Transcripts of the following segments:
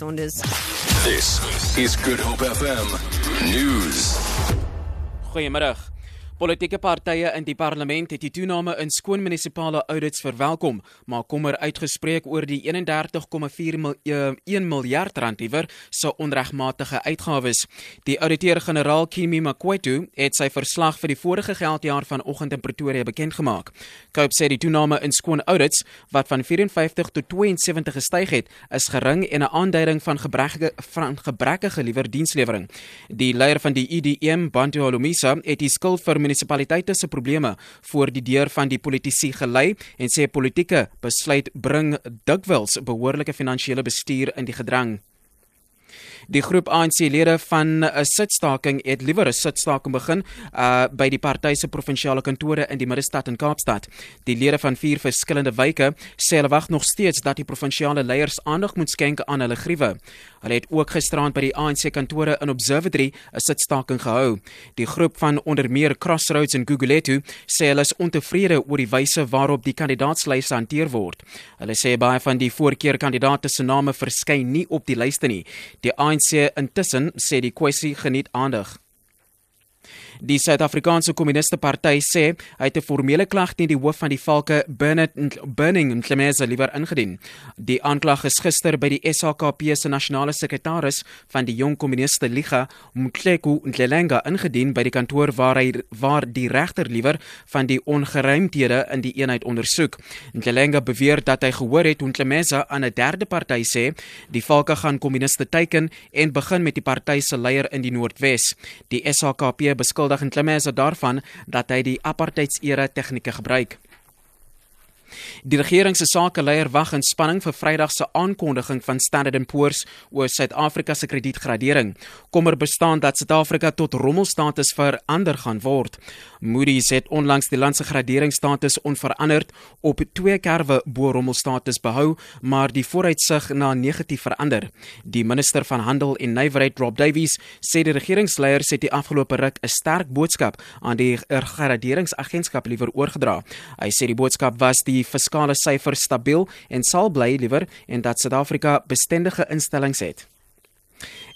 Saunders. This is Good Hope FM News. Goeiemôre. Politieke partye in die parlement het die toename in skoon munisipale audits verwelkom, maar kommer uitgespreek oor die 31,4 1 miljard rand liewer se onregmatige uitgawes. Die ouditeur-generaal Kimi Makwetu het sy verslag vir die vorige geldjaar vanoggend in Pretoria bekend gemaak. Cope sê die toename in skoon audits wat van 54 tot 72 gestyg het, is gering en 'n aanduiding van gebrekkige van gebrekkige liewer dienslewering. Die leier van die EDM, Bantu Holomisa, het die skuld vir munisipaliteite se probleme voor die deur van die politici gelei en sê politieke besluit bring dikwels behoorlike finansiële bestuur in die gedrang. Die groep ANC-lede van 'n sitstaking het liewer 'n sitstaking begin uh by die party se provinsiale kantore in die middestad in Kaapstad. Die lede van vier verskillende wyke sê hulle wag nog steeds dat die provinsiale leiers aandag moet skenk aan hulle griewe. Hulle het ook gisterand by die ANC kantore in Observatory 'n sitstaking gehou. Die groep van onder meer Crossroads en Gugulethu sê hulle is ontevrede oor die wyse waarop die kandidaatslyse hanteer word. Hulle sê baie van die voorkeurkandidate se name verskyn nie op die lyste nie. Die ANC intussen sê die kwessie geniet aandag. Die Suid-Afrikaanse Kommuniste Party sê hy het 'n formele klag teen die hoof van die Valke Bernard Burning in Klemese liewer ingedien. Die aanklag is gister by die SHKP se nasionale sekretaris van die Jong Kommuniste Liga, Mkleku Ndlelenga, ingedien by die kantoor waar hy waar die regter liewer van die ongeruimthede in die eenheid ondersoek. Ndlelenga beweer dat hy gehoor het hoe Klemese aan 'n derde party sê die Valke gaan kommuniste teiken en begin met die party se leier in die Noordwes. Die SHKP beskuldig beskuldig en Klemese daarvan dat hy die apartheidsere tegnieke gebruik. Die regering se sakeleier wag in spanning vir Vrydag se aankondiging van Standard & Poor's oor Suid-Afrika se kredietgradering. Kommer bestaan dat Suid-Afrika tot rommelstatus verander gaan word. Moody's het onlangs die land se graderingsstatus onveranderd op 2 kerwe bo rommelstatus behou, maar die vooruitsig na negatief verander. Die minister van Handel en Nywerheid, Rob Davies, sê die regeringsleiers het die afgelope ruk 'n sterk boodskap aan die graderingsagentskap liewer oorgedra. Hy sê die boodskap was die die fiskale syfers stabiel en sal bly liewer en dat Suid-Afrika bestendige instellings het.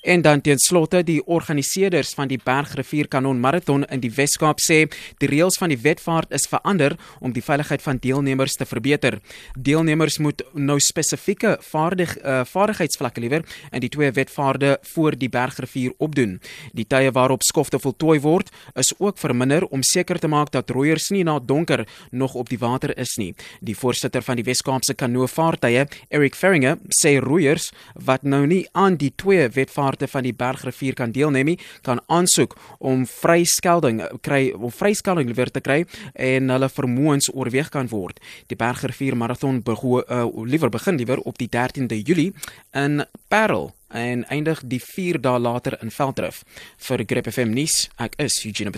En dan ten slotte die organiseerders van die Bergrivier Kanon Marathon in die Wes-Kaap sê die reëls van die wetvaart is verander om die veiligheid van deelnemers te verbeter. Deelnemers moet nou spesifieke vaardig uh, vaardigheidsvlakke liewer in die twee wetvaarde voor die Bergrivier opdoen. Die tye waarop skofte voltooi word is ook verminder om seker te maak dat roeiers nie na donker nog op die water is nie. Die voorsitter van die Wes-Kaapse kanoevaartuie, Eric Ferringer, sê roeiers wat nou nie aan die twee wetvaarde parte van die Bergrivier kan deelneem nie, kan aansoek om vryskelding kry om vryskelding weer te kry en hulle vermoëns oorweeg kan word. Die Bergrivier marathon begoe uh, liewer begin liewer op die 13de Julie in Parel en eindig die 4 dae later in Veldrif. Vir Grip FM nuus, ek is Eugene